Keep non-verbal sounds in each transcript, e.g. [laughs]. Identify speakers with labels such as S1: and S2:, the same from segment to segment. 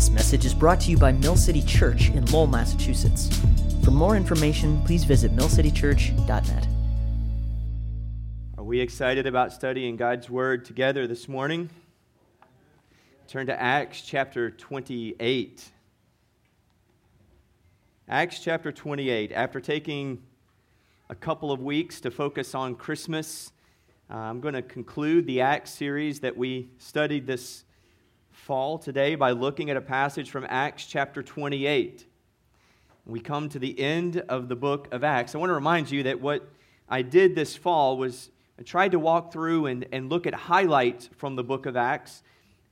S1: This message is brought to you by Mill City Church in Lowell, Massachusetts. For more information, please visit millcitychurch.net.
S2: Are we excited about studying God's Word together this morning? Turn to Acts chapter 28. Acts chapter 28. After taking a couple of weeks to focus on Christmas, uh, I'm going to conclude the Acts series that we studied this fall today by looking at a passage from Acts chapter 28. We come to the end of the book of Acts. I want to remind you that what I did this fall was I tried to walk through and, and look at highlights from the book of Acts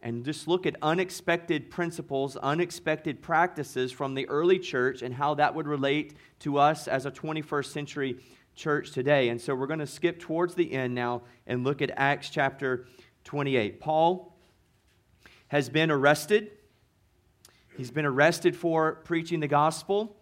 S2: and just look at unexpected principles, unexpected practices from the early church and how that would relate to us as a 21st century church today. And so we're going to skip towards the end now and look at Acts chapter 28. Paul has been arrested. He's been arrested for preaching the gospel,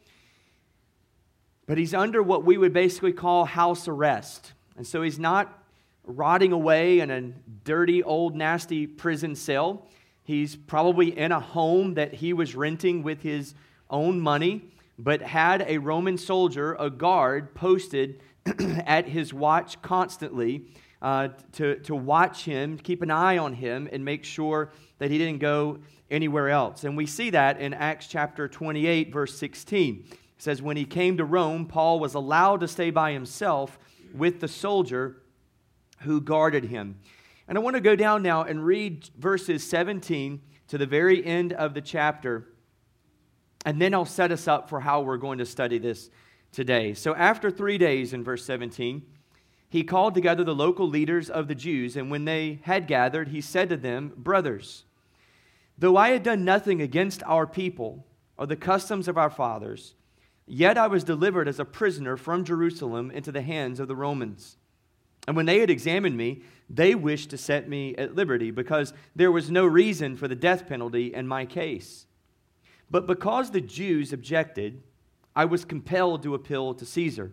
S2: but he's under what we would basically call house arrest. And so he's not rotting away in a dirty, old, nasty prison cell. He's probably in a home that he was renting with his own money, but had a Roman soldier, a guard, posted [clears throat] at his watch constantly uh, to, to watch him, keep an eye on him, and make sure that he didn't go anywhere else. And we see that in Acts chapter 28, verse 16. It says, When he came to Rome, Paul was allowed to stay by himself with the soldier who guarded him. And I want to go down now and read verses 17 to the very end of the chapter. And then I'll set us up for how we're going to study this today. So, after three days, in verse 17, he called together the local leaders of the Jews, and when they had gathered, he said to them, Brothers, though I had done nothing against our people or the customs of our fathers, yet I was delivered as a prisoner from Jerusalem into the hands of the Romans. And when they had examined me, they wished to set me at liberty, because there was no reason for the death penalty in my case. But because the Jews objected, I was compelled to appeal to Caesar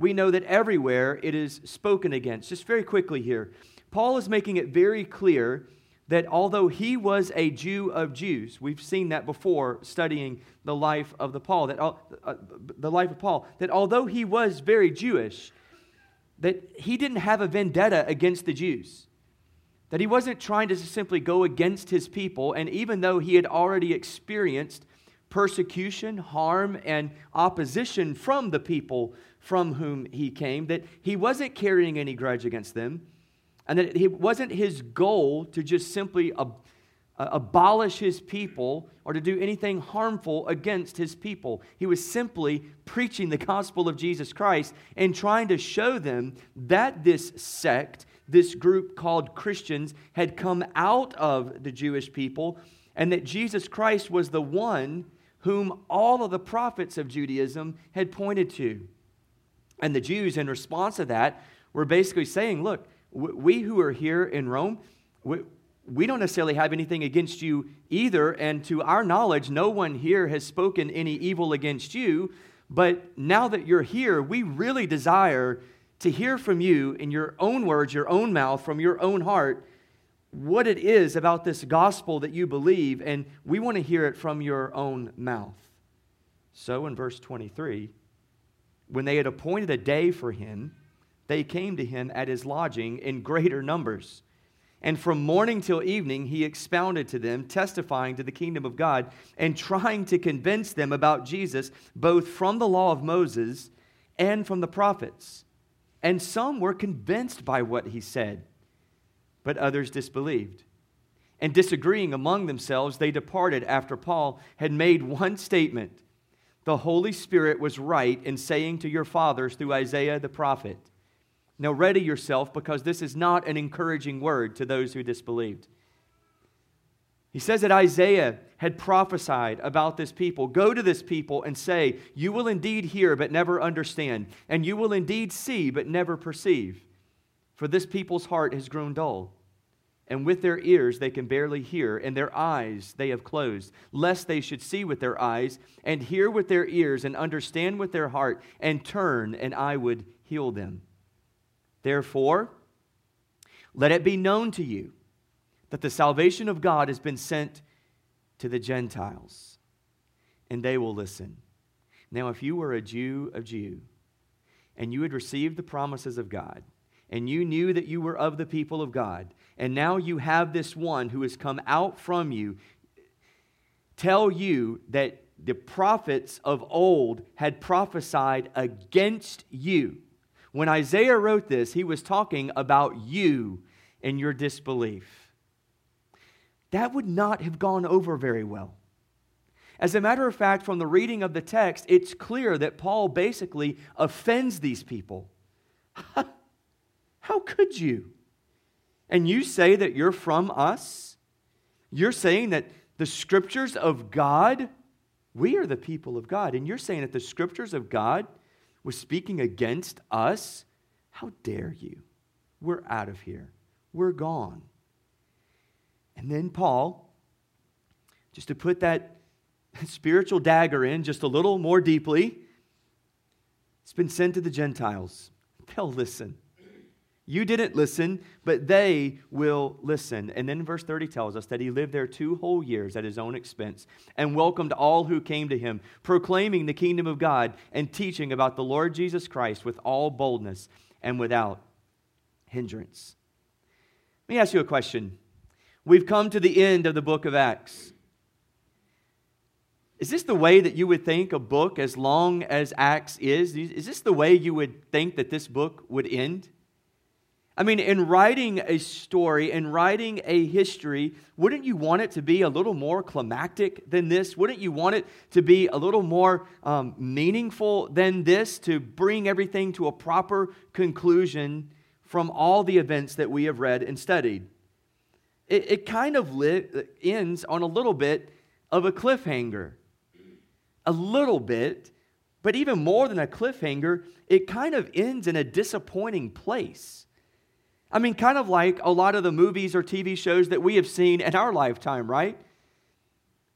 S2: we know that everywhere it is spoken against. Just very quickly here, Paul is making it very clear that although he was a Jew of Jews, we've seen that before studying the life of the Paul, that uh, the life of Paul, that although he was very Jewish, that he didn't have a vendetta against the Jews. That he wasn't trying to simply go against his people, and even though he had already experienced persecution, harm, and opposition from the people from whom he came, that he wasn't carrying any grudge against them, and that it wasn't his goal to just simply ab- uh, abolish his people or to do anything harmful against his people. He was simply preaching the gospel of Jesus Christ and trying to show them that this sect, this group called Christians, had come out of the Jewish people and that Jesus Christ was the one whom all of the prophets of Judaism had pointed to. And the Jews, in response to that, were basically saying, Look, we who are here in Rome, we, we don't necessarily have anything against you either. And to our knowledge, no one here has spoken any evil against you. But now that you're here, we really desire to hear from you in your own words, your own mouth, from your own heart, what it is about this gospel that you believe. And we want to hear it from your own mouth. So in verse 23, when they had appointed a day for him, they came to him at his lodging in greater numbers. And from morning till evening, he expounded to them, testifying to the kingdom of God, and trying to convince them about Jesus, both from the law of Moses and from the prophets. And some were convinced by what he said, but others disbelieved. And disagreeing among themselves, they departed after Paul had made one statement the Holy Spirit was right in saying to your fathers through Isaiah the prophet. Now, ready yourself because this is not an encouraging word to those who disbelieved. He says that Isaiah had prophesied about this people. Go to this people and say, You will indeed hear, but never understand, and you will indeed see, but never perceive. For this people's heart has grown dull, and with their ears they can barely hear, and their eyes they have closed, lest they should see with their eyes, and hear with their ears, and understand with their heart, and turn, and I would heal them. Therefore, let it be known to you that the salvation of God has been sent to the Gentiles, and they will listen. Now, if you were a Jew of Jew, and you had received the promises of God, and you knew that you were of the people of God, and now you have this one who has come out from you, tell you that the prophets of old had prophesied against you. When Isaiah wrote this, he was talking about you and your disbelief that would not have gone over very well. As a matter of fact, from the reading of the text, it's clear that Paul basically offends these people. [laughs] How could you? And you say that you're from us? You're saying that the scriptures of God, we are the people of God, and you're saying that the scriptures of God was speaking against us? How dare you? We're out of here. We're gone. And then Paul, just to put that [laughs] spiritual dagger in just a little more deeply, it's been sent to the Gentiles. They'll listen. You didn't listen, but they will listen. And then verse 30 tells us that he lived there two whole years at his own expense and welcomed all who came to him, proclaiming the kingdom of God and teaching about the Lord Jesus Christ with all boldness and without hindrance. Let me ask you a question. We've come to the end of the book of Acts. Is this the way that you would think a book as long as Acts is? Is this the way you would think that this book would end? I mean, in writing a story in writing a history, wouldn't you want it to be a little more climactic than this? Wouldn't you want it to be a little more um, meaningful than this to bring everything to a proper conclusion from all the events that we have read and studied? it, it kind of ends on a little bit of a cliffhanger. A little bit, but even more than a cliffhanger, it kind of ends in a disappointing place. I mean, kind of like a lot of the movies or TV shows that we have seen in our lifetime, right?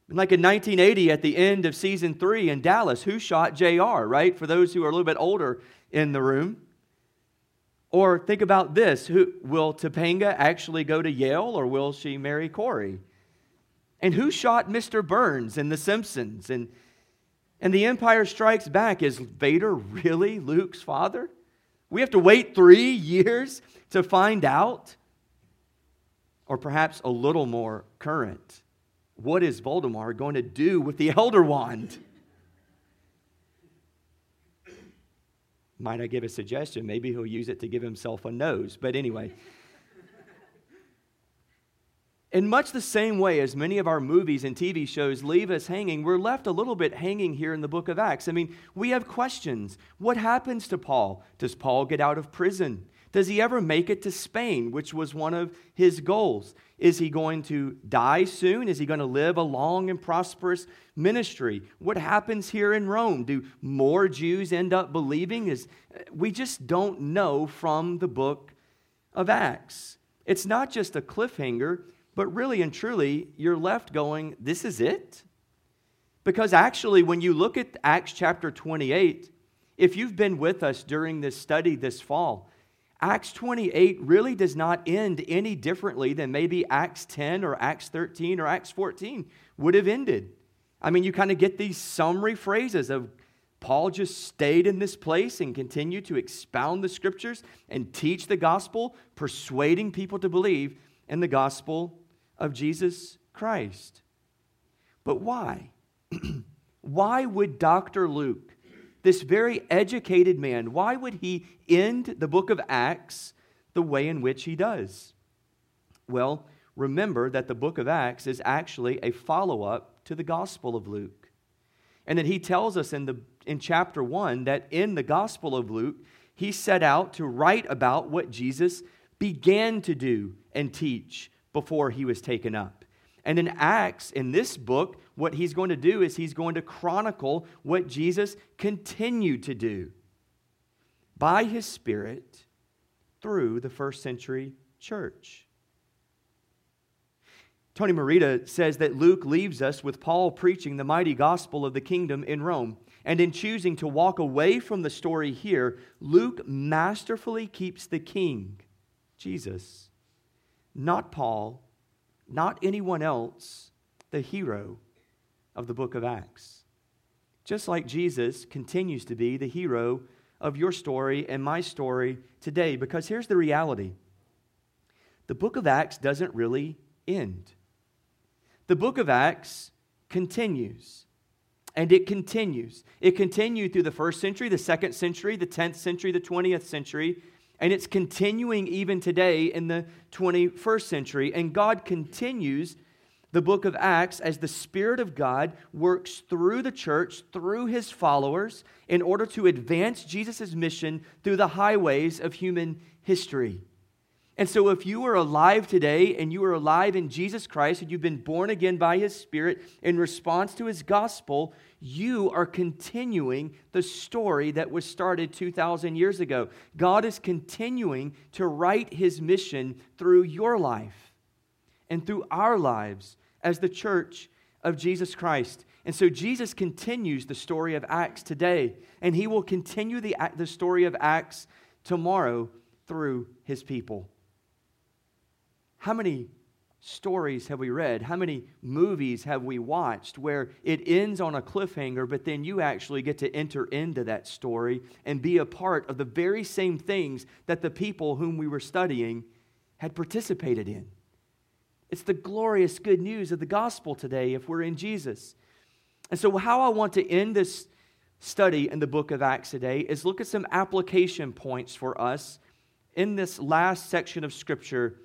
S2: Like in 1980, at the end of season three in Dallas, who shot JR, right? For those who are a little bit older in the room. Or think about this who, will Topanga actually go to Yale or will she marry Corey? And who shot Mr. Burns in The Simpsons? And, and The Empire Strikes Back, is Vader really Luke's father? We have to wait three years to find out? Or perhaps a little more current. What is Voldemort going to do with the [laughs] Elder Wand? Might I give a suggestion? Maybe he'll use it to give himself a nose. But anyway. In much the same way as many of our movies and TV shows leave us hanging, we're left a little bit hanging here in the book of Acts. I mean, we have questions. What happens to Paul? Does Paul get out of prison? Does he ever make it to Spain, which was one of his goals? Is he going to die soon? Is he going to live a long and prosperous ministry? What happens here in Rome? Do more Jews end up believing? Is, we just don't know from the book of Acts. It's not just a cliffhanger, but really and truly, you're left going, This is it? Because actually, when you look at Acts chapter 28, if you've been with us during this study this fall, Acts 28 really does not end any differently than maybe Acts 10 or Acts 13 or Acts 14 would have ended. I mean, you kind of get these summary phrases of Paul just stayed in this place and continued to expound the scriptures and teach the gospel, persuading people to believe in the gospel of Jesus Christ. But why? [clears throat] why would Dr. Luke this very educated man, why would he end the book of Acts the way in which he does? Well, remember that the book of Acts is actually a follow up to the Gospel of Luke. And that he tells us in, the, in chapter 1 that in the Gospel of Luke, he set out to write about what Jesus began to do and teach before he was taken up. And in Acts, in this book, what he's going to do is he's going to chronicle what Jesus continued to do by his Spirit through the first century church. Tony Merida says that Luke leaves us with Paul preaching the mighty gospel of the kingdom in Rome. And in choosing to walk away from the story here, Luke masterfully keeps the king, Jesus, not Paul, not anyone else, the hero of the book of Acts. Just like Jesus continues to be the hero of your story and my story today, because here's the reality the book of Acts doesn't really end. The book of Acts continues. And it continues. It continued through the first century, the second century, the 10th century, the 20th century, and it's continuing even today in the 21st century. And God continues the book of Acts as the Spirit of God works through the church, through his followers, in order to advance Jesus' mission through the highways of human history. And so, if you are alive today and you are alive in Jesus Christ and you've been born again by His Spirit in response to His gospel, you are continuing the story that was started 2,000 years ago. God is continuing to write His mission through your life and through our lives as the church of Jesus Christ. And so, Jesus continues the story of Acts today, and He will continue the, the story of Acts tomorrow through His people. How many stories have we read? How many movies have we watched where it ends on a cliffhanger, but then you actually get to enter into that story and be a part of the very same things that the people whom we were studying had participated in? It's the glorious good news of the gospel today if we're in Jesus. And so, how I want to end this study in the book of Acts today is look at some application points for us in this last section of Scripture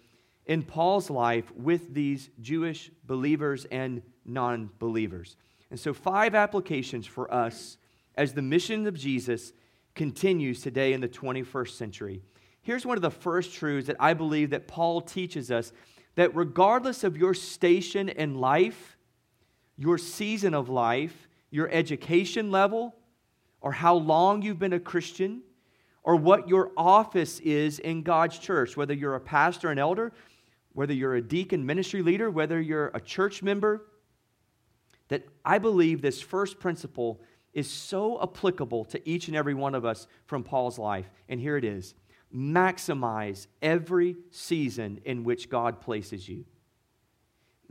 S2: in Paul's life with these Jewish believers and non believers. And so, five applications for us as the mission of Jesus continues today in the 21st century. Here's one of the first truths that I believe that Paul teaches us that regardless of your station in life, your season of life, your education level, or how long you've been a Christian, or what your office is in God's church, whether you're a pastor, an elder, whether you're a deacon ministry leader, whether you're a church member, that I believe this first principle is so applicable to each and every one of us from Paul's life. And here it is maximize every season in which God places you.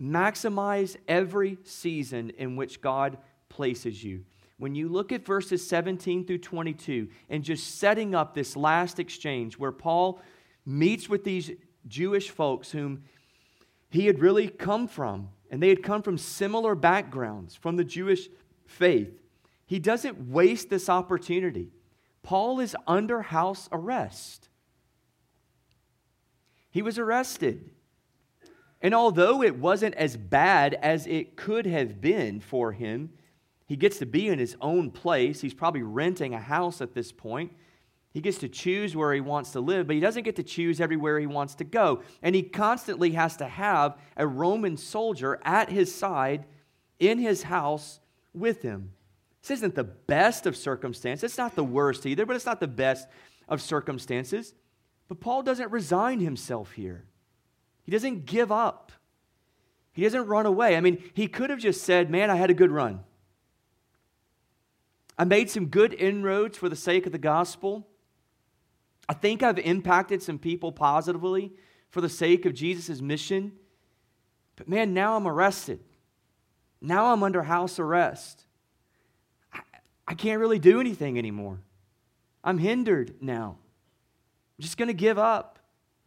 S2: Maximize every season in which God places you. When you look at verses 17 through 22 and just setting up this last exchange where Paul meets with these Jewish folks whom he had really come from, and they had come from similar backgrounds from the Jewish faith. He doesn't waste this opportunity. Paul is under house arrest. He was arrested. And although it wasn't as bad as it could have been for him, he gets to be in his own place. He's probably renting a house at this point. He gets to choose where he wants to live, but he doesn't get to choose everywhere he wants to go. And he constantly has to have a Roman soldier at his side in his house with him. This isn't the best of circumstances. It's not the worst either, but it's not the best of circumstances. But Paul doesn't resign himself here, he doesn't give up, he doesn't run away. I mean, he could have just said, Man, I had a good run. I made some good inroads for the sake of the gospel. I think I've impacted some people positively for the sake of Jesus' mission. But man, now I'm arrested. Now I'm under house arrest. I, I can't really do anything anymore. I'm hindered now. I'm just going to give up.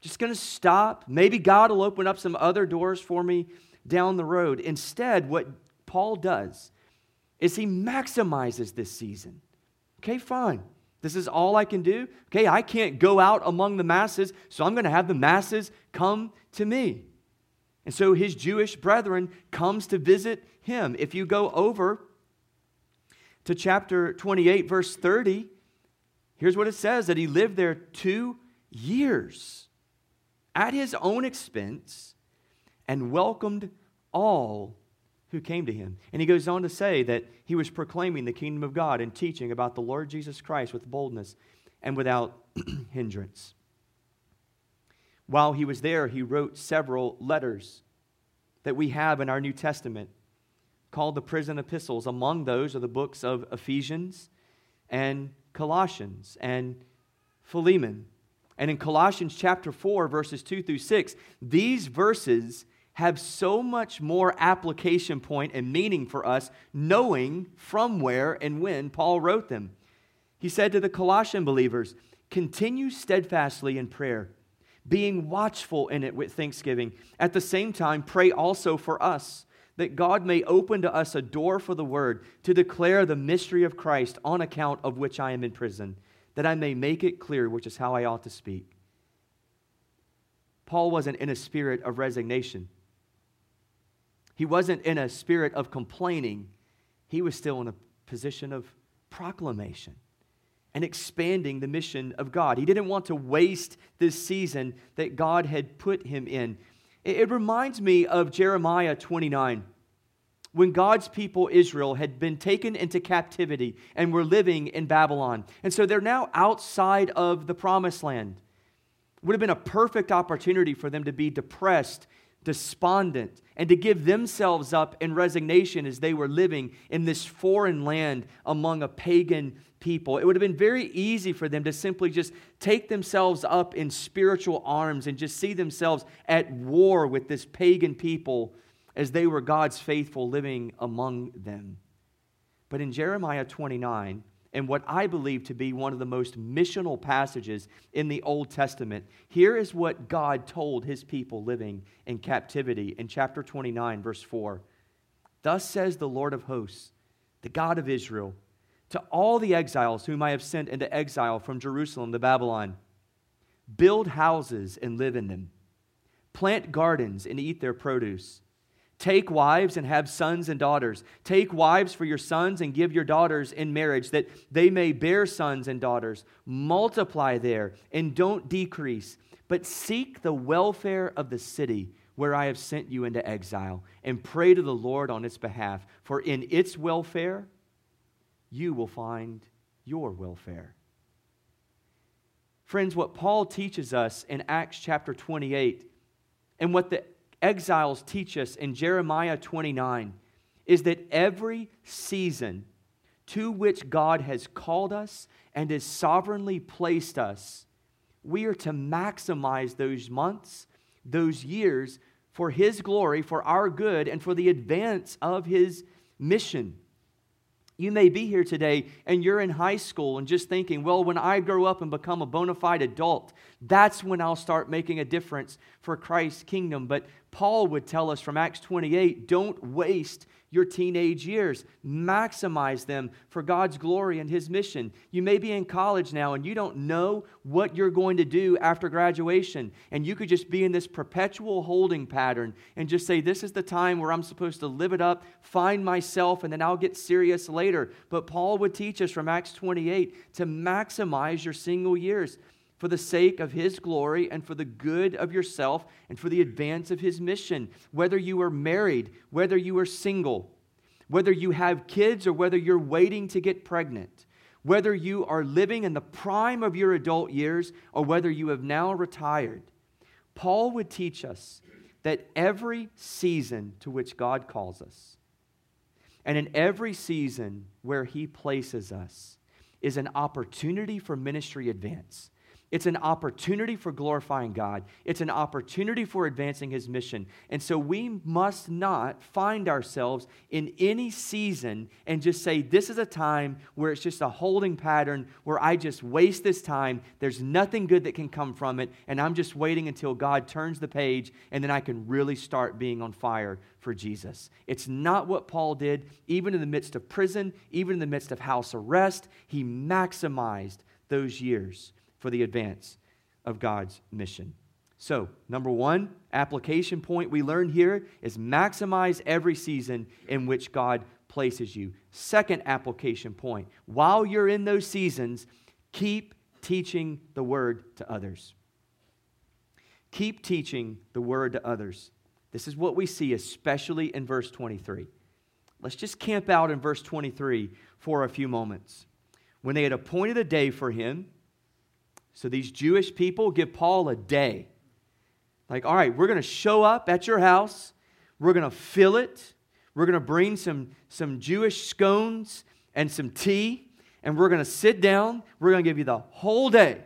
S2: Just going to stop. Maybe God will open up some other doors for me down the road. Instead, what Paul does is he maximizes this season. Okay, fine. This is all I can do. Okay, I can't go out among the masses, so I'm going to have the masses come to me. And so his Jewish brethren comes to visit him. If you go over to chapter 28 verse 30, here's what it says that he lived there 2 years at his own expense and welcomed all who came to him. And he goes on to say that he was proclaiming the kingdom of God and teaching about the Lord Jesus Christ with boldness and without [clears throat] hindrance. While he was there, he wrote several letters that we have in our New Testament called the prison epistles. Among those are the books of Ephesians and Colossians and Philemon. And in Colossians chapter 4, verses 2 through 6, these verses have so much more application point and meaning for us knowing from where and when Paul wrote them. He said to the Colossian believers, Continue steadfastly in prayer, being watchful in it with thanksgiving. At the same time, pray also for us, that God may open to us a door for the word to declare the mystery of Christ, on account of which I am in prison, that I may make it clear which is how I ought to speak. Paul wasn't in a spirit of resignation. He wasn't in a spirit of complaining, he was still in a position of proclamation and expanding the mission of God. He didn't want to waste this season that God had put him in. It reminds me of Jeremiah 29 when God's people, Israel, had been taken into captivity and were living in Babylon. And so they're now outside of the promised land. It would have been a perfect opportunity for them to be depressed despondent, and to give themselves up in resignation as they were living in this foreign land among a pagan people. It would have been very easy for them to simply just take themselves up in spiritual arms and just see themselves at war with this pagan people as they were God's faithful living among them. But in Jeremiah 29, and what I believe to be one of the most missional passages in the Old Testament. Here is what God told his people living in captivity in chapter 29, verse 4. Thus says the Lord of hosts, the God of Israel, to all the exiles whom I have sent into exile from Jerusalem to Babylon build houses and live in them, plant gardens and eat their produce Take wives and have sons and daughters. Take wives for your sons and give your daughters in marriage, that they may bear sons and daughters. Multiply there and don't decrease, but seek the welfare of the city where I have sent you into exile, and pray to the Lord on its behalf, for in its welfare you will find your welfare. Friends, what Paul teaches us in Acts chapter 28 and what the exiles teach us in Jeremiah 29 is that every season to which God has called us and has sovereignly placed us, we are to maximize those months, those years for His glory, for our good, and for the advance of His mission. You may be here today and you're in high school and just thinking, well, when I grow up and become a bona fide adult, that's when I'll start making a difference for Christ's kingdom. But Paul would tell us from Acts 28 don't waste your teenage years. Maximize them for God's glory and His mission. You may be in college now and you don't know what you're going to do after graduation. And you could just be in this perpetual holding pattern and just say, This is the time where I'm supposed to live it up, find myself, and then I'll get serious later. But Paul would teach us from Acts 28 to maximize your single years for the sake of His glory and for the good of yourself and for the advance of His mission. Whether you are married, whether you are single, whether you have kids or whether you're waiting to get pregnant, whether you are living in the prime of your adult years or whether you have now retired, Paul would teach us that every season to which God calls us, and in every season where He places us, is an opportunity for ministry advance. It's an opportunity for glorifying God. It's an opportunity for advancing His mission. And so we must not find ourselves in any season and just say, this is a time where it's just a holding pattern where I just waste this time. There's nothing good that can come from it. And I'm just waiting until God turns the page and then I can really start being on fire for Jesus. It's not what Paul did, even in the midst of prison, even in the midst of house arrest. He maximized those years for the advance of God's mission. So, number one, application point we learn here is maximize every season in which God places you. Second application point, while you're in those seasons, keep teaching the word to others. Keep teaching the word to others. This is what we see, especially in verse 23. Let's just camp out in verse 23 for a few moments. When they had appointed a day for him, so these Jewish people give Paul a day. Like, all right, we're going to show up at your house, we're going to fill it, we're going to bring some, some Jewish scones and some tea, and we're going to sit down, we're going to give you the whole day,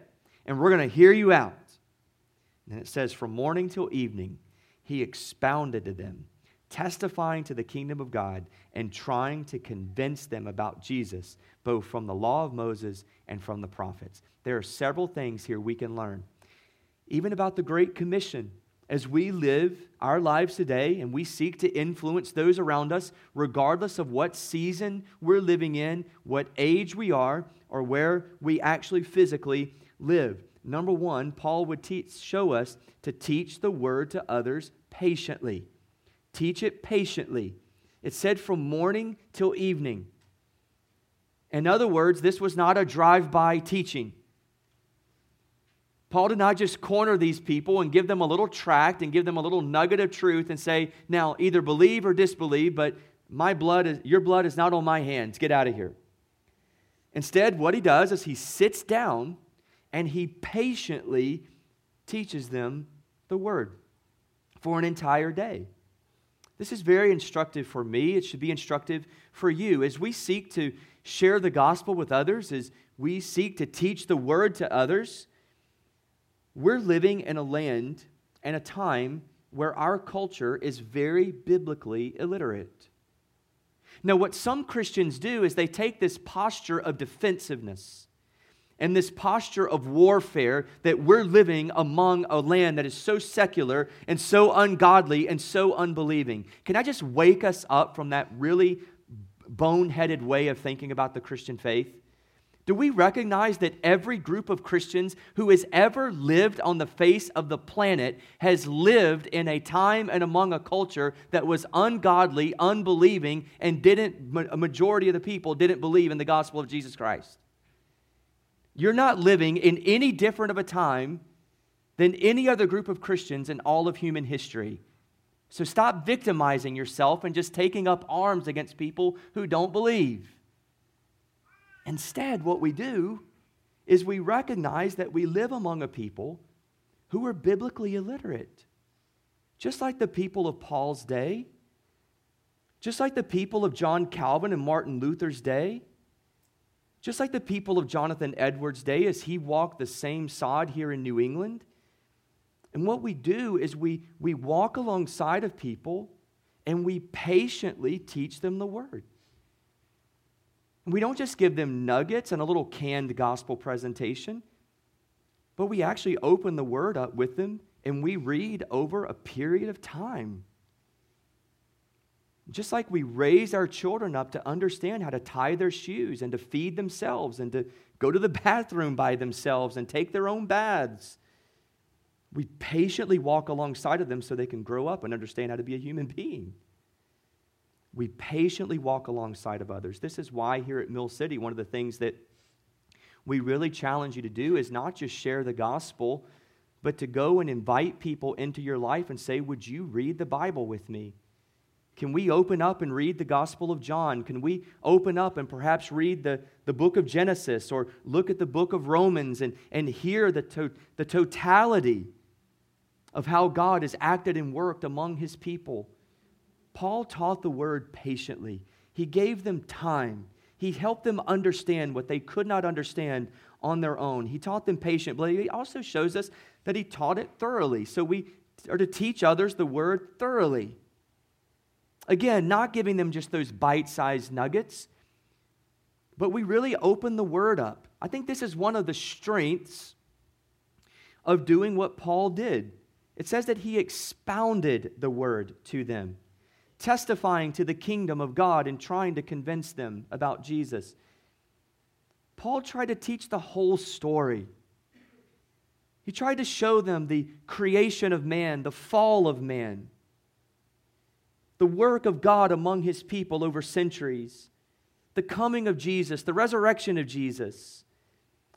S2: and we're going to hear you out. And it says, from morning till evening, he expounded to them, testifying to the kingdom of God and trying to convince them about Jesus, both from the law of Moses and from the prophets. There are several things here we can learn, even about the Great Commission. As we live our lives today and we seek to influence those around us, regardless of what season we're living in, what age we are, or where we actually physically live. Number one, Paul would teach, show us to teach the word to others patiently. Teach it patiently. It said from morning till evening. In other words, this was not a drive by teaching. Paul did not just corner these people and give them a little tract and give them a little nugget of truth and say, now either believe or disbelieve, but my blood is, your blood is not on my hands. Get out of here. Instead, what he does is he sits down and he patiently teaches them the word for an entire day. This is very instructive for me. It should be instructive for you. As we seek to share the gospel with others, as we seek to teach the word to others, we're living in a land and a time where our culture is very biblically illiterate. Now, what some Christians do is they take this posture of defensiveness and this posture of warfare that we're living among a land that is so secular and so ungodly and so unbelieving. Can I just wake us up from that really boneheaded way of thinking about the Christian faith? Do we recognize that every group of Christians who has ever lived on the face of the planet has lived in a time and among a culture that was ungodly, unbelieving, and didn't, a majority of the people didn't believe in the gospel of Jesus Christ? You're not living in any different of a time than any other group of Christians in all of human history. So stop victimizing yourself and just taking up arms against people who don't believe. Instead, what we do is we recognize that we live among a people who are biblically illiterate. Just like the people of Paul's day, just like the people of John Calvin and Martin Luther's day. Just like the people of Jonathan Edwards' day as he walked the same sod here in New England. And what we do is we, we walk alongside of people and we patiently teach them the word. we don't just give them nuggets and a little canned gospel presentation, but we actually open the word up with them and we read over a period of time. Just like we raise our children up to understand how to tie their shoes and to feed themselves and to go to the [laughs] bathroom by themselves and take their own baths, we patiently walk alongside of them so they can grow up and understand how to be a human being. We patiently walk alongside of others. This is why here at Mill City, one of the things that we really challenge you to do is not just share the gospel, but to go and invite people into your life and say, Would you read the Bible with me? Can we open up and read the Gospel of John? Can we open up and perhaps read the, the book of Genesis or look at the book of Romans and, and hear the, to, the totality of how God has acted and worked among his people? Paul taught the word patiently, he gave them time. He helped them understand what they could not understand on their own. He taught them patiently. he also shows us that he taught it thoroughly. So we are to teach others the word thoroughly. Again, not giving them just those bite sized nuggets, but we really open the word up. I think this is one of the strengths of doing what Paul did. It says that he expounded the word to them, testifying to the kingdom of God and trying to convince them about Jesus. Paul tried to teach the whole story. He tried to show them the creation of man, the fall of man, the work of God among his people over centuries, the coming of Jesus, the resurrection of Jesus,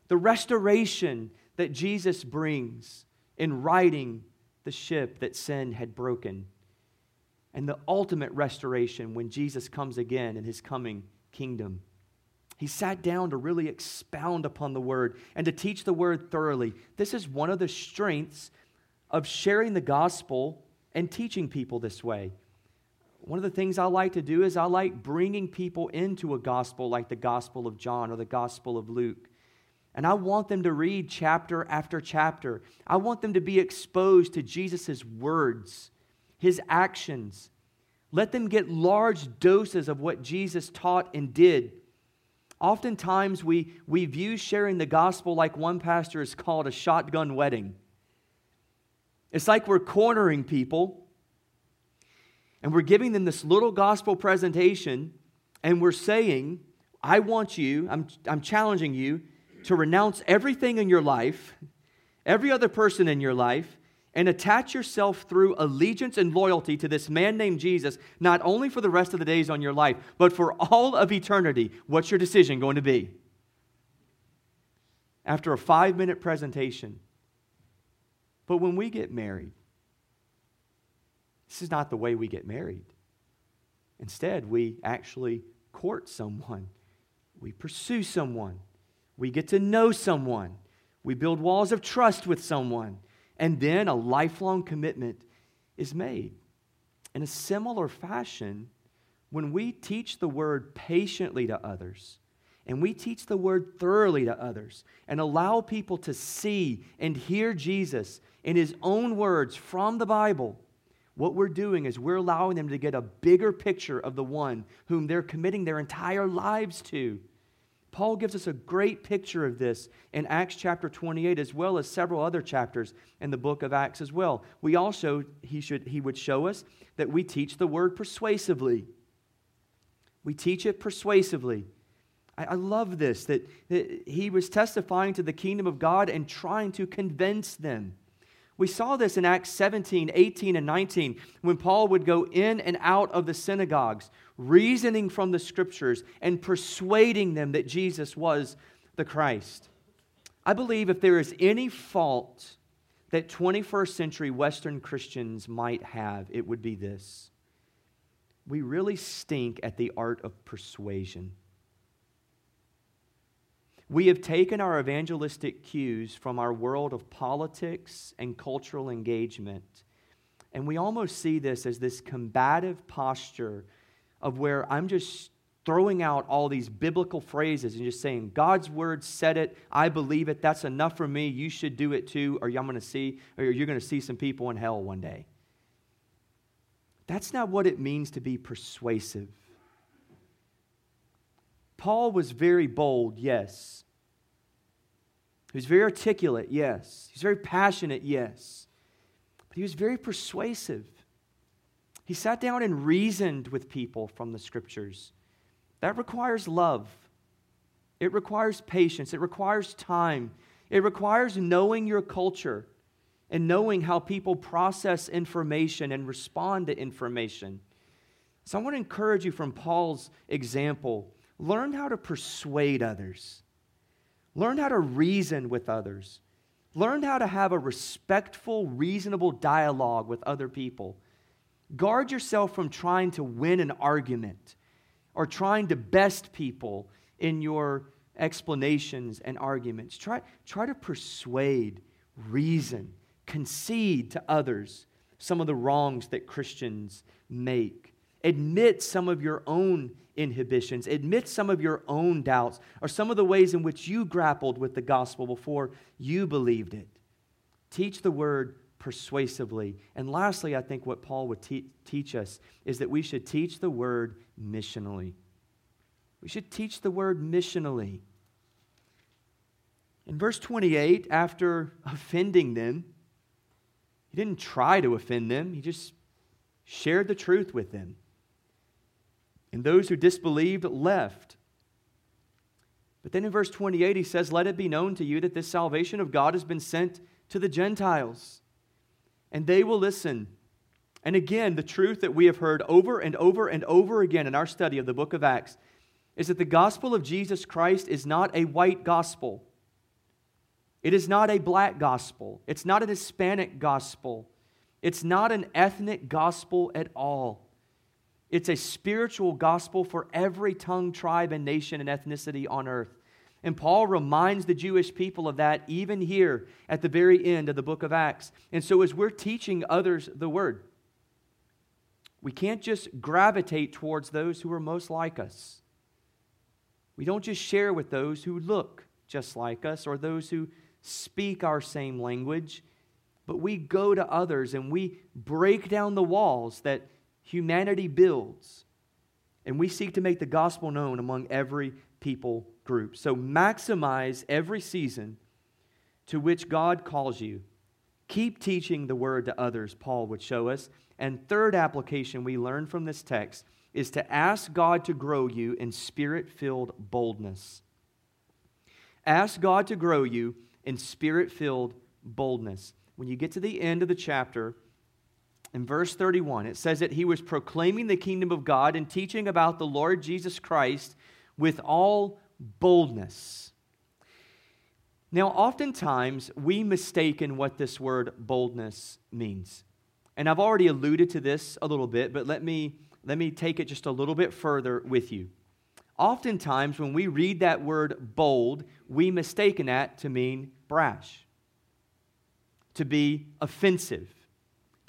S2: the restoration that Jesus brings in righting the ship that sin had broken. and the ultimate restoration when Jesus comes again in his coming kingdom. He sat down to really expound upon the word and to teach the word thoroughly. This is one of the strengths of sharing the gospel and teaching people this way. One of the things I like to do is I like bringing people into a gospel like the Gospel of John or the Gospel of Luke. And I want them to read chapter after chapter. I want them to be exposed to Jesus' words, his actions. Let them get large doses of what Jesus taught and did. Oftentimes, we, we view sharing the gospel like one pastor has called a shotgun wedding. It's like we're cornering people and we're giving them this little gospel presentation and we're saying, I want you, I'm, I'm challenging you to renounce everything in your life, every other person in your life, and attach yourself through allegiance and loyalty to this man named Jesus, not only for the rest of the days on your life, but for all of eternity. What's your decision going to be? After a five minute presentation, but when we get married, this is not the way we get married. Instead, we actually court someone, we pursue someone, we get to know someone, we build walls of trust with someone, and then a lifelong commitment is made. In a similar fashion, when we teach the word patiently to others, and we teach the word thoroughly to others and allow people to see and hear Jesus in his own words from the Bible, what we're doing is we're allowing them to get a bigger picture of the one whom they're committing their entire lives to. Paul gives us a great picture of this in Acts chapter 28, as well as several other chapters in the book of Acts as well. We also, he, should, he would show us that we teach the word persuasively. We teach it persuasively. I, I love this, that, that he was testifying to the kingdom of God and trying to convince them. We saw this in Acts 17, 18, and 19 when Paul would go in and out of the synagogues, reasoning from the scriptures and persuading them that Jesus was the Christ. I believe if there is any fault that 21st century Western Christians might have, it would be this. We really stink at the art of persuasion. We have taken our evangelistic cues from our world of politics and cultural engagement, and we almost see this as this combative posture of where I'm just throwing out all these biblical phrases and just saying, God's word said it, I believe it, that's enough for me, you should do it too, or I'm to see, or you're going to see some people in hell one day. That's not what it means to be persuasive. Paul was very bold, yes. He was very articulate, yes. He was very passionate, yes. But he was very persuasive. He sat down and reasoned with people from the scriptures. That requires love, it requires patience, it requires time, it requires knowing your culture and knowing how people process information and respond to information. So I want to encourage you from Paul's example Learn how to persuade others. Learn how to reason with others. Learn how to have a respectful, reasonable dialogue with other people. Guard yourself from trying to win an argument or trying to best people in your explanations and arguments. Try, try to persuade, reason, concede to others some of the wrongs that Christians make. Admit some of your own inhibitions. Admit some of your own doubts or some of the ways in which you grappled with the gospel before you believed it. Teach the word persuasively. And lastly, I think what Paul would te- teach us is that we should teach the word missionally. We should teach the word missionally. In verse 28, after offending them, he didn't try to offend them, he just shared the truth with them. And those who disbelieved left. But then in verse 28, he says, Let it be known to you that this salvation of God has been sent to the Gentiles, and they will listen. And again, the truth that we have heard over and over and over again in our study of the book of Acts is that the gospel of Jesus Christ is not a white gospel. It is not a black gospel. It's not a Hispanic gospel. It's not an ethnic gospel at all. It's a spiritual gospel for every tongue, tribe, and nation and ethnicity on earth. And Paul reminds the Jewish people of that even here at the very end of the book of Acts. And so, as we're teaching others the word, we can't just gravitate towards those who are most like us. We don't just share with those who look just like us or those who speak our same language, but we go to others and we break down the walls that humanity builds. And we seek to make the gospel known among every people group. So maximize every season to which God calls you. Keep teaching the word to others, Paul would show us. And third application we learn from this text is to ask God to grow you in spirit filled boldness. Ask God to grow you in spirit filled boldness. When you get to the end of the chapter, in verse 31, it says that he was proclaiming the kingdom of God and teaching about the Lord Jesus Christ with all boldness. Now, oftentimes we mistaken what this word boldness means. And I've already alluded to this a little bit, but let me, let me take it just a little bit further with you. Oftentimes, when we read that word bold, we mistaken that to mean brash, to be offensive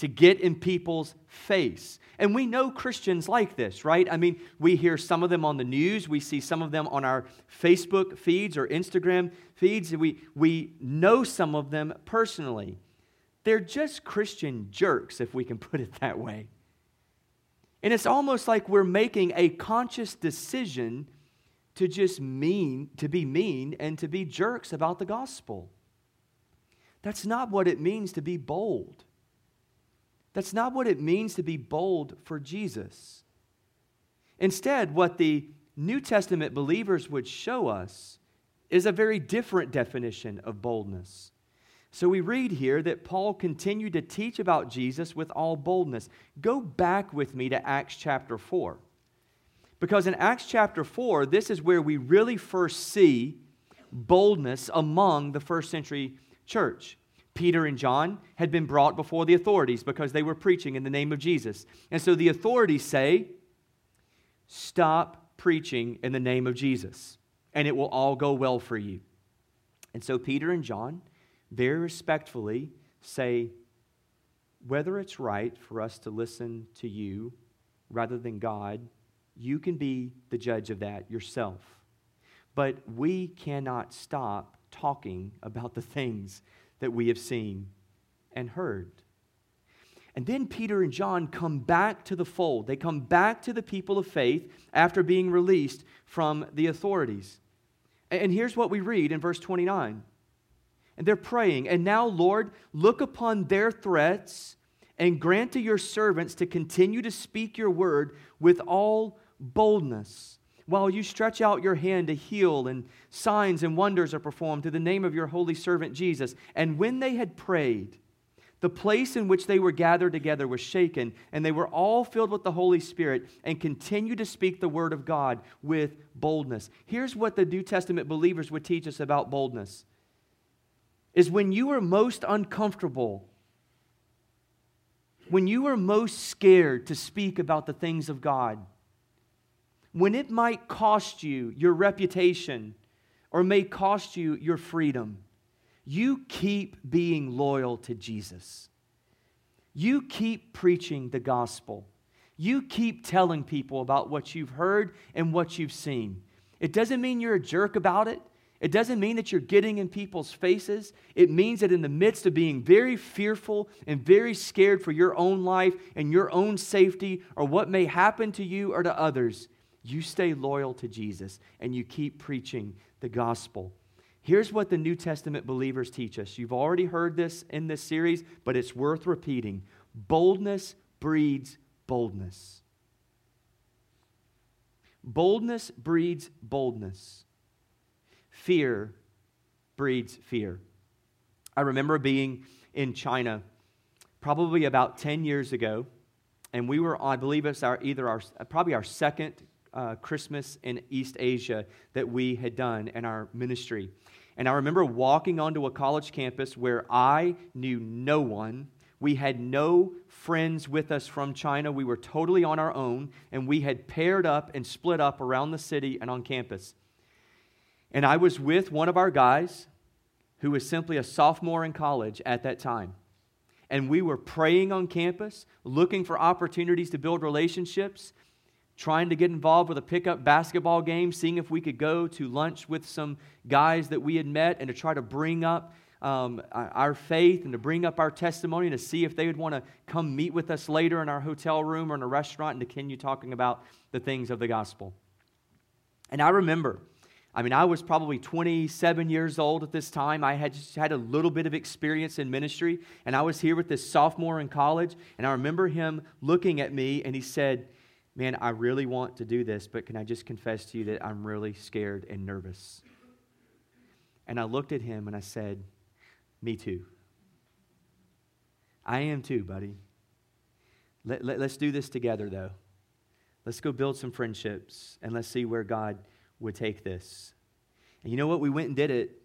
S2: to get in people's face. And we know Christians like this, right? I mean, we hear some of them on the news, we see some of them on our Facebook feeds or Instagram feeds, we, we know some of them personally. They're just Christian jerks, if we can [laughs] put it that way. And it's almost like we're making a conscious decision to just mean, to be mean and to be jerks about the gospel. That's not what it means to be bold. That's not what it means to be bold for Jesus. Instead, what the New Testament believers would show us is a very different definition of boldness. So we read here that Paul continued to teach about Jesus with all boldness. Go back with me to Acts chapter 4. Because in Acts chapter 4, this is where we really first see boldness among the first century church. Peter and John had been brought before the authorities because they were preaching in the name of Jesus. And so the authorities say, Stop preaching in the name of Jesus, and it will all go well for you. And so Peter and John very respectfully say, Whether it's right for us to listen to you rather than God, you can be the judge of that yourself. But we cannot stop talking about the things that we have seen and heard. And then Peter and John come back to the fold. They come back to the people of faith after being released from the authorities. And here's what we read in verse 29. And they're praying, and now, Lord, look upon their threats and grant to your servants to continue to speak your word with all boldness while you stretch out your hand to heal, and signs and wonders are performed to the name of your holy servant Jesus. And when they had prayed, the place in which they were gathered together was shaken, and they were all filled with the Holy Spirit and continued to speak the word of God with boldness. Here's what the New Testament believers would teach us about boldness is when you are most uncomfortable, when you are most scared to speak about the things of God, when it might cost you your reputation or may cost you your freedom, you keep being loyal to Jesus. You keep preaching the gospel. You keep telling people about what you've heard and what you've seen. It doesn't mean you're a jerk about it. It doesn't mean that you're getting in people's faces. It means that in the midst of being very fearful and very scared for your own life and your own safety or what may happen to you or to others, you stay loyal to Jesus and you keep preaching the gospel. Here's what the New Testament believers teach us. You've already heard this in this series, but it's worth repeating. Boldness breeds boldness. Boldness breeds boldness. Fear breeds fear. I remember being in China probably about 10 years ago, and we were, I believe it's our, either our, probably our second uh, Christmas in East Asia that we had done in our ministry. And I remember walking onto a college campus where I knew no one, We had no friends with us from China. We were totally on our own, and we had paired up and split up around the city and on campus. And I was with one of our guys who was simply a sophomore in college at that time. And we were praying on campus, looking for opportunities to build relationships, trying to get involved with a pickup basketball game, seeing if we could go to lunch with some guys that we had met and to try to bring up um, our faith and to bring up our testimony and to see if they would want to come meet with us later in our hotel room or in a restaurant and to continue talking about the things of the gospel. And I remember I mean, I was probably 27 years old at this time. I had just had a little bit of experience in ministry, and I was here with this sophomore in college. And I remember him looking at me, and he said, Man, I really want to do this, but can I just confess to you that I'm really scared and nervous? And I looked at him and I said, Me too. I am too, buddy. Let, let, let's do this together, though. Let's go build some friendships, and let's see where God would take this. And you know what? We went and did it,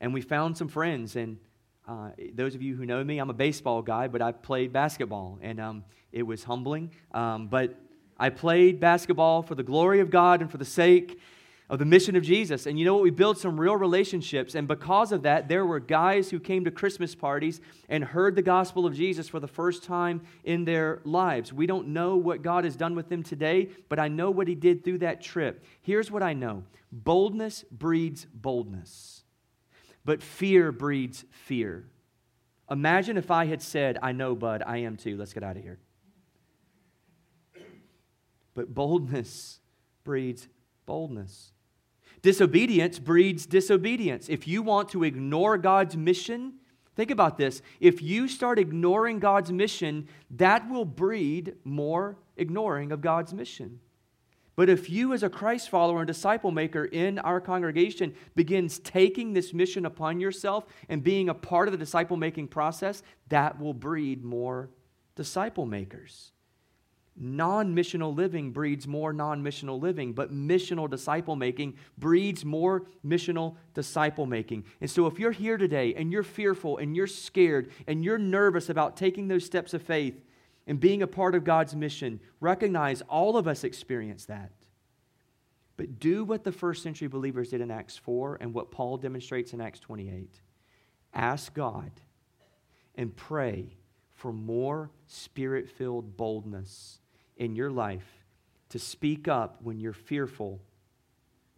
S2: and we found some friends. And uh, those of you who know me, I'm a baseball guy, but I played basketball, and um, it was humbling. Um, but I played basketball for the glory of God and for the sake of the mission of Jesus. And you know what? We built some real relationships. And because of that, there were guys who came to Christmas parties and heard the gospel of Jesus for the first time in their lives. We don't know what God has done with them today, but I know what He did through that trip. Here's what I know boldness breeds boldness, but fear breeds fear. Imagine if I had said, I know, bud, I am too. Let's get out of here. But boldness breeds boldness. Disobedience breeds disobedience. If you want to ignore God's mission, think about this. If you start ignoring God's mission, that will breed more ignoring of God's mission. But if you, as a Christ follower and disciple maker in our congregation, begins taking this mission upon yourself and being a part of the disciple making process, that will breed more disciple makers. Non missional living breeds more non missional living, but missional disciple making breeds more missional disciple making. And so, if you're here today and you're fearful and you're scared and you're nervous about taking those steps of faith and being a part of God's mission, recognize all of us experience that. But do what the first century believers did in Acts 4 and what Paul demonstrates in Acts 28. Ask God and pray for more spirit filled boldness in your life to speak up when you're fearful,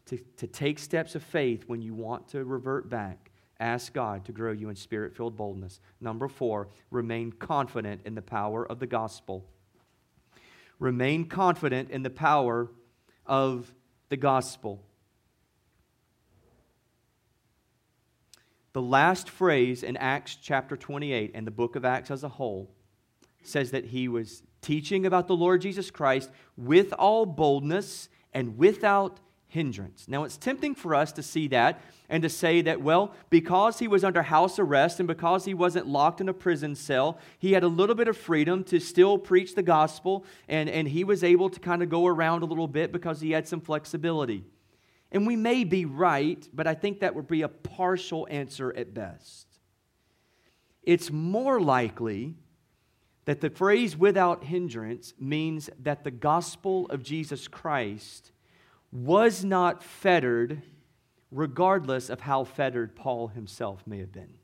S2: to, to take steps of faith when you want to revert back. Ask God to grow you in spirit filled boldness. Number four, remain confident in the power of the gospel. Remain confident in the power of the gospel. The last phrase in Acts chapter 28 and the book of Acts as a whole says that he was teaching about the Lord Jesus Christ with all boldness and without hindrance. Now, it's tempting for us to see that and to say that, well, because he was under house arrest and because he wasn't locked in a prison cell, he had a little bit of freedom to still preach the gospel and, and he was able to kind of go around a little bit because he had some flexibility. And we may be right, but I think that would be a partial answer at best. It's more likely that the phrase without hindrance means that the gospel of Jesus Christ was not fettered, regardless of how fettered Paul himself may have been.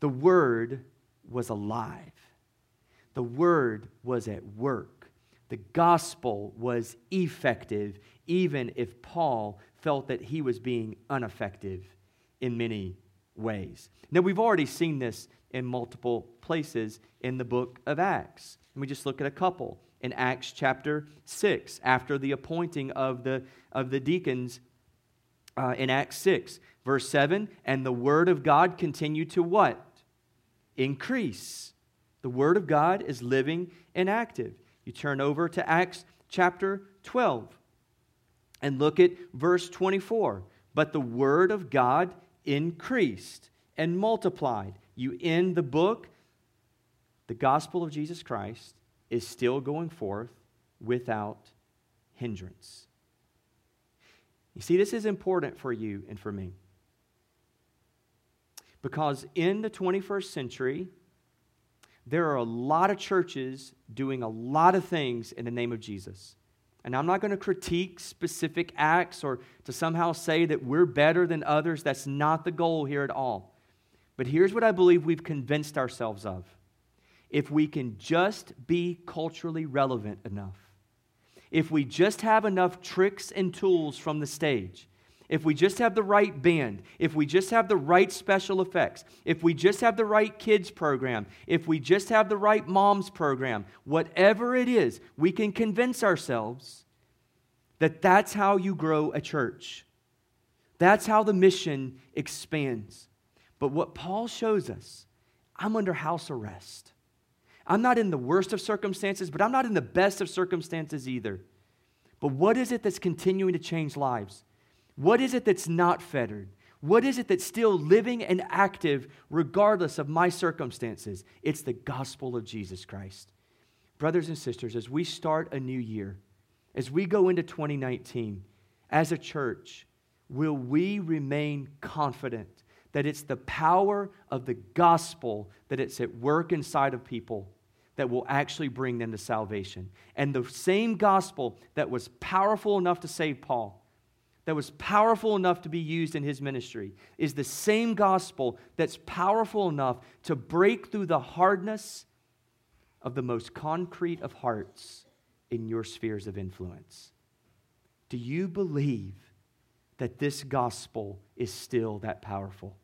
S2: The word was alive, the word was at work. The gospel was effective, even if Paul felt that he was being ineffective in many ways. Now, we've already seen this in multiple places in the book of Acts. Let me just look at a couple. In Acts chapter 6, after the appointing of the, of the deacons uh, in Acts 6, verse 7, and the word of God continued to what? Increase. The word of God is living and active. You turn over to Acts chapter 12 and look at verse 24. But the word of God increased and multiplied you end the book, the gospel of Jesus Christ is still going forth without hindrance. You see, this is important for you and for me. Because in the 21st century, there are a lot of churches doing a lot of things in the name of Jesus. And I'm not going to critique specific acts or to somehow say that we're better than others. That's not the goal here at all. But here's what I believe we've convinced ourselves of. If we can just be culturally relevant enough, if we just have enough tricks and tools from the stage, if we just have the right band, if we just have the right special effects, if we just have the right kids program, if we just have the right moms program, whatever it is, we can convince ourselves that that's how you grow a church. That's how the mission expands. But what Paul shows us, I'm under house arrest. I'm not in the worst of circumstances, but I'm not in the best of circumstances either. But what is it that's continuing to change lives? What is it that's not fettered? What is it that's still living and active regardless of my circumstances? It's the gospel of Jesus Christ. Brothers and sisters, as we start a new year, as we go into 2019, as a church, will we remain confident that it's the power of the gospel that it's at work inside of people that will actually bring them to salvation? And the same gospel that was powerful enough to save Paul that was powerful enough to be used in his ministry is the same gospel that's powerful enough to break through the hardness of the most concrete of hearts in your spheres of influence. Do you believe that this gospel is still that powerful?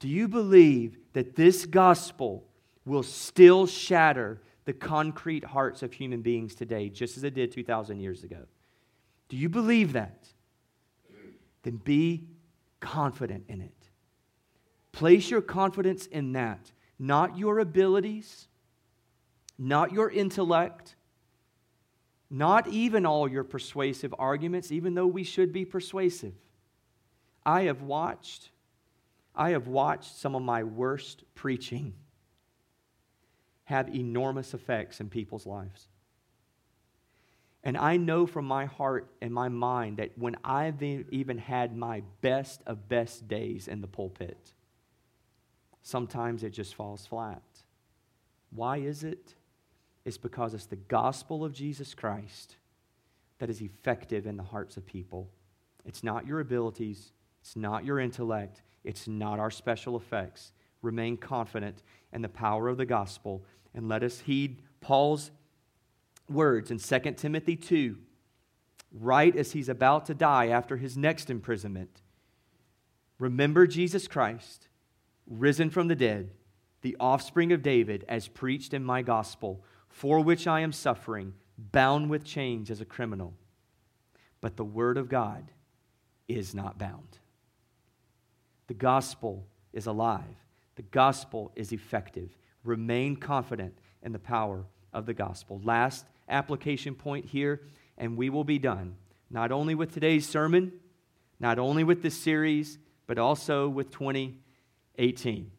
S2: Do you believe that this gospel will still shatter the concrete hearts of human beings today, just as it did 2,000 years ago? Do you believe that? Then be confident in it. Place your confidence in that, not your abilities, not your intellect, not even all your persuasive arguments, even though we should be persuasive. I have watched, I have watched some of my worst preaching have enormous effects in people's lives. And I know from my heart and my mind that when I've even had my best of best days in the pulpit, sometimes it just falls flat. Why is it? It's because it's the gospel of Jesus Christ that is effective in the hearts of people. It's not your abilities, it's not your intellect, it's not our special effects. Remain confident in the power of the gospel and let us heed Paul's words in 2 Timothy 2, right as he's about to die after his next imprisonment. Remember Jesus Christ, risen from the dead, the offspring of David, as preached in my gospel, for which I am suffering, bound with chains as a criminal. But the word of God is not bound. The gospel is alive, the gospel is effective. Remain confident in the power of the gospel. Last application point here, and we will be done. Not only with today's sermon, not only with this series, but also with 2018.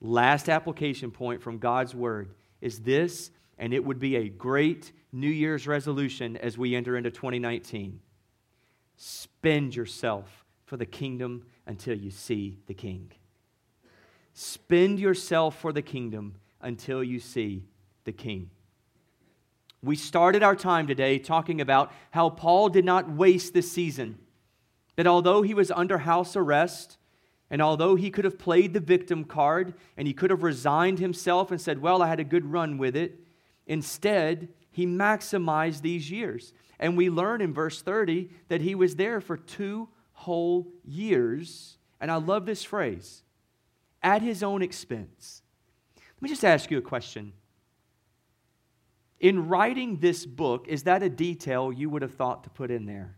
S2: Last application point from God's Word is this, and it would be a great New Year's resolution as we enter into 2019. Spend yourself for the kingdom until you see the King. Spend yourself for the kingdom until you see the King. We started our time today talking about how Paul did not waste this season. That although he was under house arrest, and although he could have played the victim card and he could have resigned himself and said, Well, I had a good run with it, instead, he maximized these years. And we learn in verse 30 that he was there for two whole years. And I love this phrase at his own expense. Let me just ask you a question. In writing this book, is that a detail you would have thought to put in there?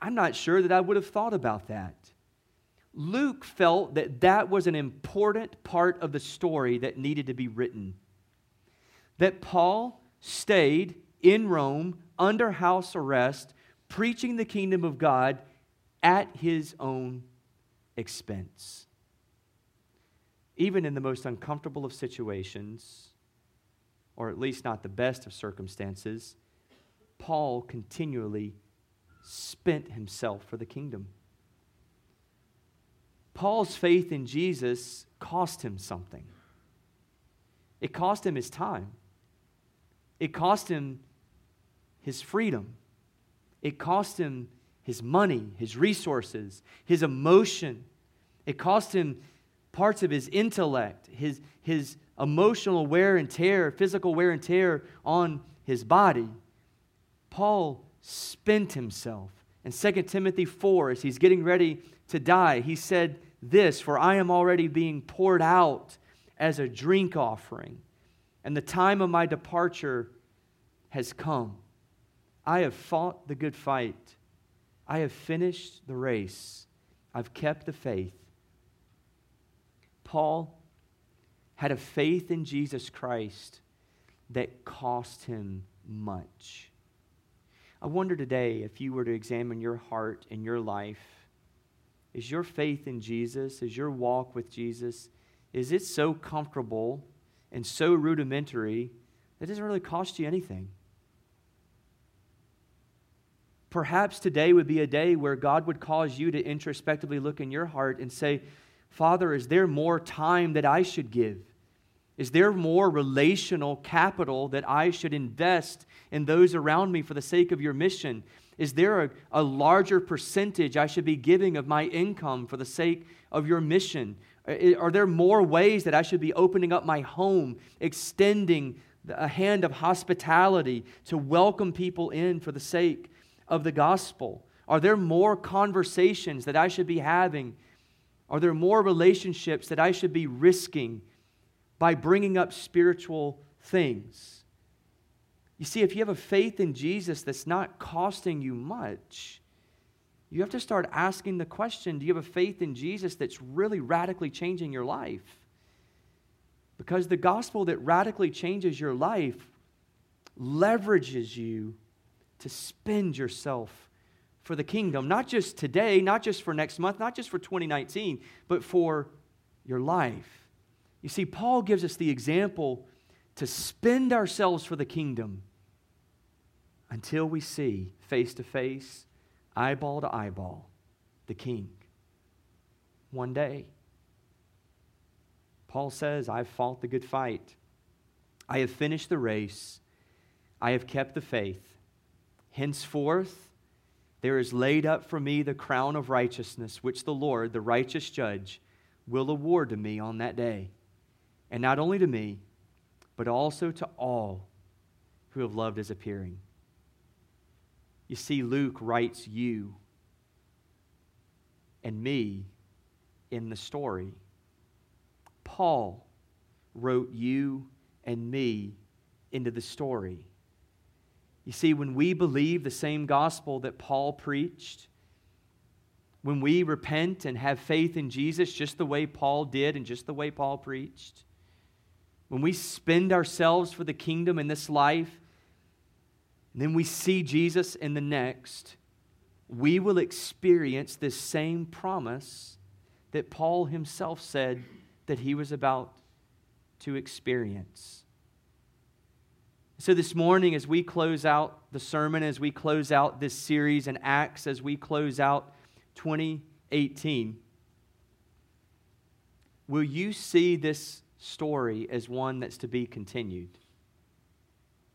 S2: I'm not sure that I would have thought about that. Luke felt that that was an important part of the story that needed to be written. That Paul stayed in Rome under house arrest, preaching the kingdom of God at his own expense even in the most uncomfortable of situations, or at least not the best of circumstances, Paul continually spent himself for the kingdom. Paul's faith in Jesus cost him something. It cost him his time. It cost him his freedom. It cost him his money, his resources, his emotion. It cost him parts of his intellect, his, his emotional wear and tear, physical wear and tear on his body. Paul spent himself. In 2 Timothy 4, as he's getting ready to die, he said this For I am already being poured out as a drink offering, and the time of my departure has come. I have fought the good fight. I have finished the race. I've kept the faith. Paul had a faith in Jesus Christ that cost him much. I wonder today if you were to examine your heart and your life, is your faith in Jesus, is your walk with Jesus, is it so comfortable and so rudimentary that it doesn't really cost you anything? Perhaps today would be a day where God would cause you to introspectively look in your heart and say, Father, is there more time that I should give? Is there more relational capital that I should invest in those around me for the sake of your mission? Is there a, a, larger percentage I should be giving of my income for the sake of your mission? Uh, are there more ways that I should be opening up my home, extending a hand of hospitality to welcome people in for the sake of the gospel? Are there more conversations that I should be having? Are there more relationships that I should be risking by bringing up spiritual things? You see, if you have a faith in Jesus that's not costing you much, you have to start asking the question do you have a faith in Jesus that's really radically changing your life? Because the gospel that radically changes your life leverages you to spend yourself for the kingdom, not just today, not just for next month, not just for 2019, but for your life. You see, Paul gives us the example to spend ourselves for the kingdom until we see face to face, eyeball to eyeball, the king. One day. Paul says, I've fought the good fight. I have finished the race. I have kept the faith. Henceforth, there is laid up for me the crown of righteousness, which the Lord, the righteous judge, will award to me on that day. And not only to me, but also to all who have loved his appearing. You see, Luke writes you and me in the story. Paul wrote you and me into the story. You see, when we believe the same gospel that Paul preached, when we repent and have faith in Jesus just the way Paul did and just the way Paul preached, when we spend ourselves for the kingdom in this life, and then we see Jesus in the next, we will experience this same promise that Paul himself said that he was about to experience. So, this morning, as we close out the sermon, as we close out this series in Acts, as we close out 2018, will you see this story as one that's to be continued?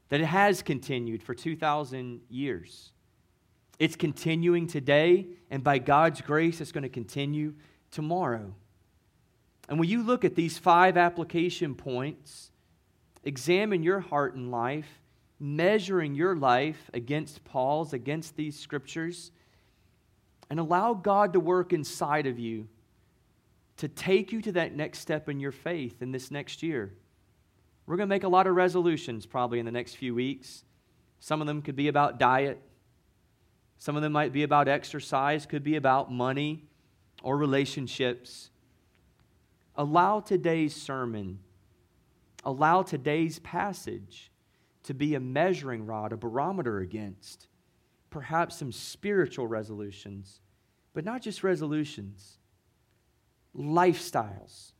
S2: That it has continued for 2,000 years. It's continuing today, and by God's grace, it's going to continue tomorrow. And when you look at these five application points, examine your heart and life, measuring your life against Paul's, against these scriptures, and allow God to work inside of you to take you to that next step in your faith in this next year. We're going to make a lot of resolutions probably in the next few weeks. Some of them could be about diet. Some of them might be about exercise, could be about money or relationships. Allow today's sermon allow today's passage to be a measuring rod, a barometer against perhaps some spiritual resolutions, but not just resolutions, lifestyles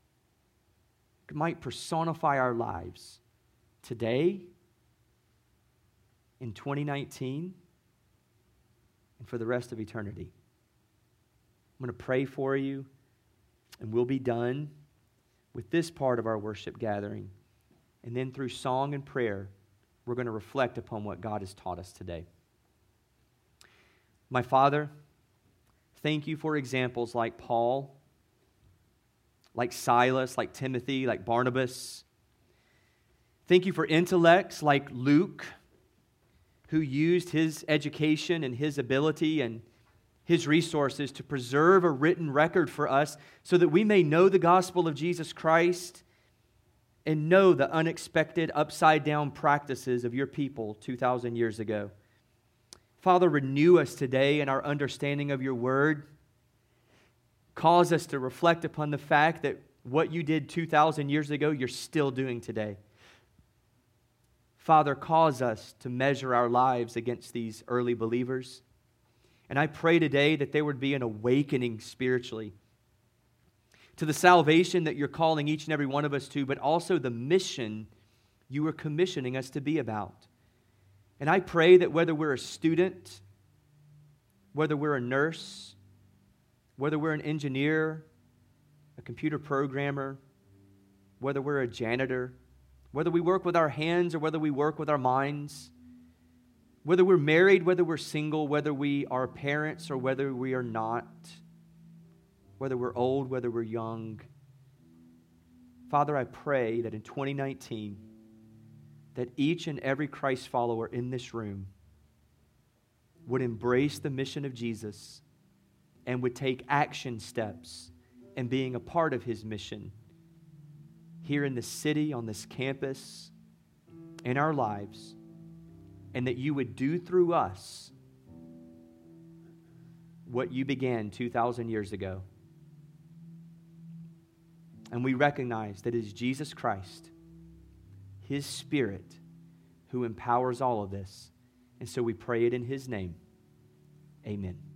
S2: might personify our lives today, in 2019, and for the rest of eternity. I'm going to pray for you, And we'll be done with this part of our worship gathering. And then through song and prayer, we're going to reflect upon what God has taught us today. My Father, thank you for examples like Paul, like Silas, like Timothy, like Barnabas. Thank you for intellects like Luke, who used his education and his ability and his resources to preserve a written record for us so that we may know the gospel of Jesus Christ and know the unexpected upside down practices of your people 2,000 years ago. Father, renew us today in our understanding of your word. Cause us to reflect upon the fact that what you did 2,000 years ago, you're still doing today. Father, cause us to measure our lives against these early believers. And I pray today that there would be an awakening spiritually to the salvation that you're calling each and every one of us to, but also the mission you are commissioning us to be about. And I pray that whether we're a student, whether we're a nurse, whether we're an engineer, a computer programmer, whether we're a janitor, whether we work with our hands or whether we work with our minds, whether we're married, whether we're single, whether we are parents or whether we are not, whether we're old, whether we're young. Father, I pray that in 2019, that each and every Christ follower in this room would embrace the mission of Jesus and would take action steps in being a part of his mission here in the city, on this campus, in our lives and that you would do through us what you began 2,000 years ago. And we recognize that it is Jesus Christ, His Spirit, who empowers all of this. And so we pray it in His name. Amen.